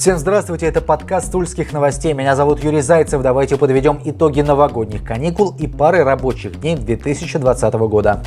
Всем здравствуйте, это подкаст Тульских новостей. Меня зовут Юрий Зайцев. Давайте подведем итоги новогодних каникул и пары рабочих дней 2020 года.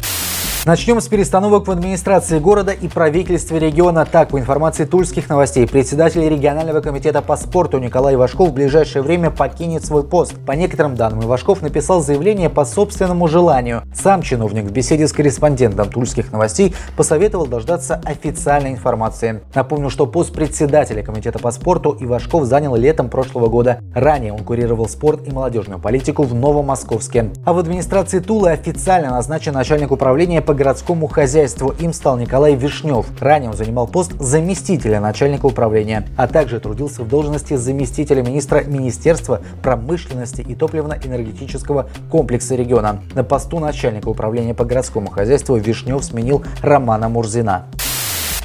Начнем с перестановок в администрации города и правительстве региона. Так, по информации тульских новостей, председатель регионального комитета по спорту Николай Ивашков в ближайшее время покинет свой пост. По некоторым данным, Ивашков написал заявление по собственному желанию. Сам чиновник в беседе с корреспондентом тульских новостей посоветовал дождаться официальной информации. Напомню, что пост председателя комитета по спорту Ивашков занял летом прошлого года. Ранее он курировал спорт и молодежную политику в Новомосковске. А в администрации Тулы официально назначен начальник управления по по городскому хозяйству. Им стал Николай Вишнев. Ранее он занимал пост заместителя начальника управления, а также трудился в должности заместителя министра Министерства промышленности и топливно-энергетического комплекса региона. На посту начальника управления по городскому хозяйству Вишнев сменил Романа Мурзина.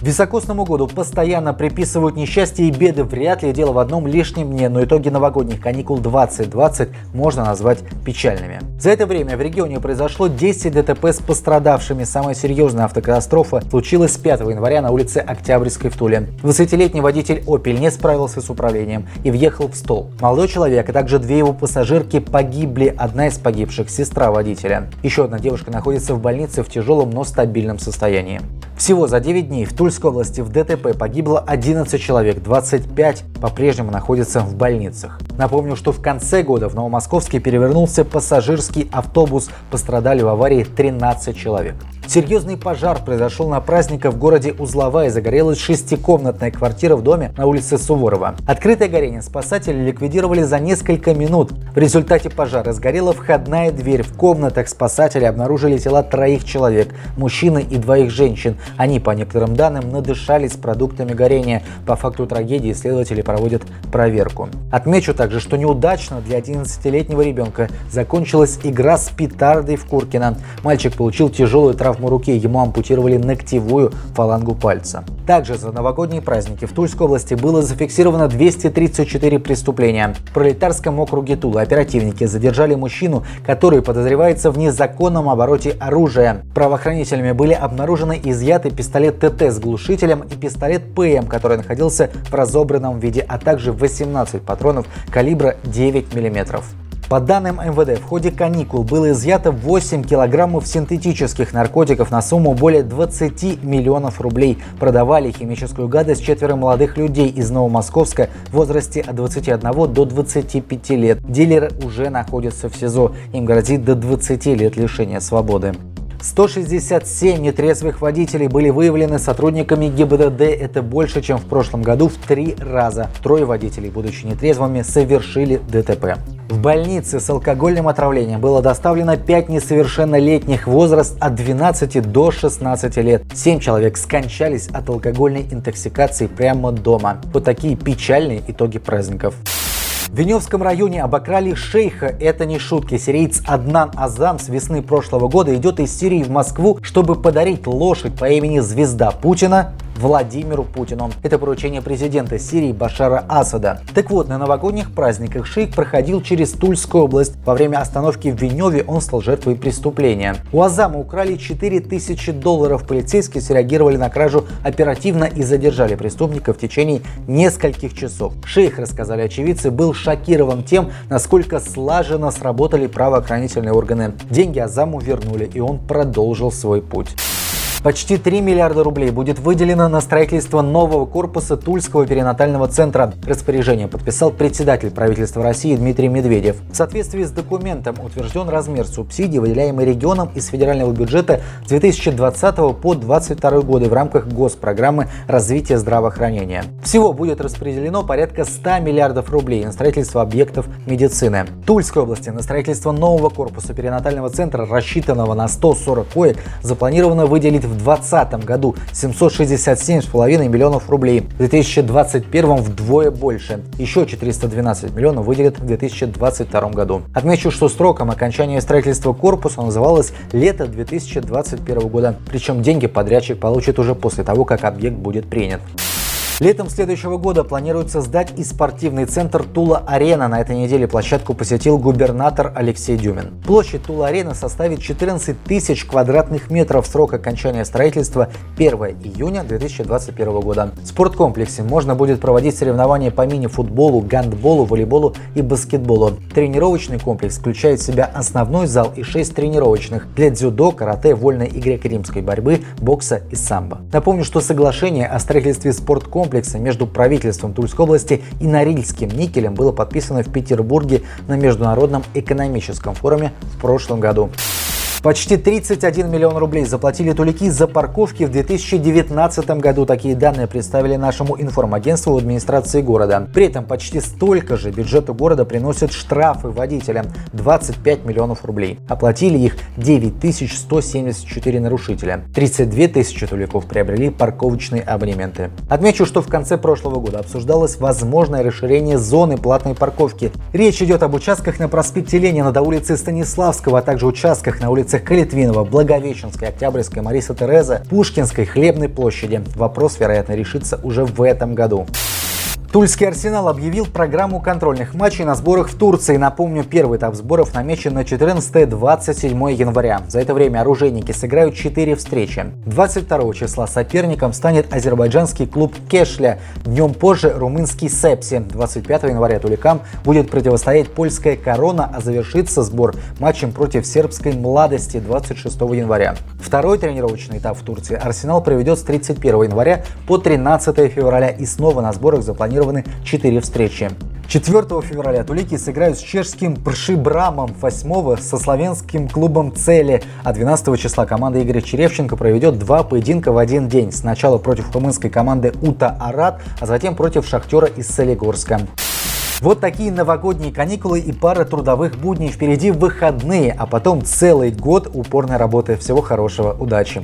Високосному году постоянно приписывают несчастья и беды. Вряд ли дело в одном лишнем дне, но итоги новогодних каникул 2020 можно назвать печальными. За это время в регионе произошло 10 ДТП с пострадавшими. Самая серьезная автокатастрофа случилась 5 января на улице Октябрьской в Туле. 20-летний водитель Opel не справился с управлением и въехал в стол. Молодой человек, а также две его пассажирки погибли. Одна из погибших – сестра водителя. Еще одна девушка находится в больнице в тяжелом, но стабильном состоянии. Всего за 9 дней в Тульской области в ДТП погибло 11 человек, 25 по-прежнему находятся в больницах. Напомню, что в конце года в Новомосковске перевернулся пассажирский автобус, пострадали в аварии 13 человек. Серьезный пожар произошел на праздниках в городе Узловая. Загорелась шестикомнатная квартира в доме на улице Суворова. Открытое горение спасатели ликвидировали за несколько минут. В результате пожара сгорела входная дверь. В комнатах спасатели обнаружили тела троих человек, мужчины и двоих женщин. Они, по некоторым данным, надышались продуктами горения. По факту трагедии следователи проводят проверку. Отмечу также, что неудачно для 11-летнего ребенка закончилась игра с петардой в Куркино. Мальчик получил тяжелую травму руки, ему ампутировали ногтевую фалангу пальца. Также за новогодние праздники в Тульской области было зафиксировано 234 преступления. В пролетарском округе Тула оперативники задержали мужчину, который подозревается в незаконном обороте оружия. Правоохранителями были обнаружены изъяты пистолет ТТ с глушителем и пистолет ПМ, который находился в разобранном виде, а также 18 патронов калибра 9 мм. По данным МВД, в ходе каникул было изъято 8 килограммов синтетических наркотиков на сумму более 20 миллионов рублей. Продавали химическую гадость четверо молодых людей из Новомосковска в возрасте от 21 до 25 лет. Дилеры уже находятся в СИЗО. Им грозит до 20 лет лишения свободы. 167 нетрезвых водителей были выявлены сотрудниками ГИБДД. Это больше, чем в прошлом году в три раза. Трое водителей, будучи нетрезвыми, совершили ДТП. В больнице с алкогольным отравлением было доставлено 5 несовершеннолетних возраст от 12 до 16 лет. 7 человек скончались от алкогольной интоксикации прямо дома. Вот такие печальные итоги праздников. В Веневском районе обокрали шейха. Это не шутки. Сириец Аднан Азам с весны прошлого года идет из Сирии в Москву, чтобы подарить лошадь по имени Звезда Путина Владимиру Путину. Это поручение президента Сирии Башара Асада. Так вот, на новогодних праздниках шейх проходил через Тульскую область. Во время остановки в Веневе он стал жертвой преступления. У Азама украли 4000 долларов. Полицейские среагировали на кражу оперативно и задержали преступника в течение нескольких часов. Шейх, рассказали очевидцы, был шокирован тем, насколько слаженно сработали правоохранительные органы. Деньги Азаму вернули, и он продолжил свой путь. Почти 3 миллиарда рублей будет выделено на строительство нового корпуса Тульского перинатального центра. Распоряжение подписал председатель правительства России Дмитрий Медведев. В соответствии с документом утвержден размер субсидий, выделяемый регионам из федерального бюджета с 2020 по 2022 годы в рамках госпрограммы развития здравоохранения. Всего будет распределено порядка 100 миллиардов рублей на строительство объектов медицины. В Тульской области на строительство нового корпуса перинатального центра, рассчитанного на 140 коек, запланировано выделить в 2020 году 767,5 миллионов рублей, в 2021 вдвое больше. Еще 412 миллионов выделят в 2022 году. Отмечу, что сроком окончания строительства корпуса называлось лето 2021 года, причем деньги подрядчик получит уже после того, как объект будет принят. Летом следующего года планируется сдать и спортивный центр Тула-Арена. На этой неделе площадку посетил губернатор Алексей Дюмин. Площадь Тула-Арена составит 14 тысяч квадратных метров. Срок окончания строительства 1 июня 2021 года. В спорткомплексе можно будет проводить соревнования по мини-футболу, гандболу, волейболу и баскетболу. Тренировочный комплекс включает в себя основной зал и 6 тренировочных для дзюдо, карате, вольной и греко-римской борьбы, бокса и самбо. Напомню, что соглашение о строительстве спорткомплекса комплекса между правительством Тульской области и Норильским никелем было подписано в Петербурге на Международном экономическом форуме в прошлом году. Почти 31 миллион рублей заплатили тулики за парковки в 2019 году. Такие данные представили нашему информагентству в администрации города. При этом почти столько же бюджету города приносят штрафы водителям – 25 миллионов рублей. Оплатили их 9174 нарушителя. 32 тысячи туликов приобрели парковочные абонементы. Отмечу, что в конце прошлого года обсуждалось возможное расширение зоны платной парковки. Речь идет об участках на проспекте Ленина до улицы Станиславского, а также участках на улице улицах Калитвинова, Благовещенской, Октябрьской, Мариса Тереза, Пушкинской, Хлебной площади. Вопрос, вероятно, решится уже в этом году. Тульский Арсенал объявил программу контрольных матчей на сборах в Турции. Напомню, первый этап сборов намечен на 14-27 января. За это время оружейники сыграют 4 встречи. 22 числа соперником станет азербайджанский клуб Кешля. Днем позже румынский Сепси. 25 января Туликам будет противостоять польская Корона, а завершится сбор матчем против сербской Младости 26 января. Второй тренировочный этап в Турции Арсенал проведет с 31 января по 13 февраля и снова на сборах запланирован запланированы 4 встречи. 4 февраля Тулики сыграют с чешским Пршибрамом, 8 со славянским клубом Цели, а 12 числа команда Игоря Черевченко проведет два поединка в один день. Сначала против румынской команды Ута Арат, а затем против Шахтера из Солигорска. Вот такие новогодние каникулы и пара трудовых будней. Впереди выходные, а потом целый год упорной работы. Всего хорошего, удачи!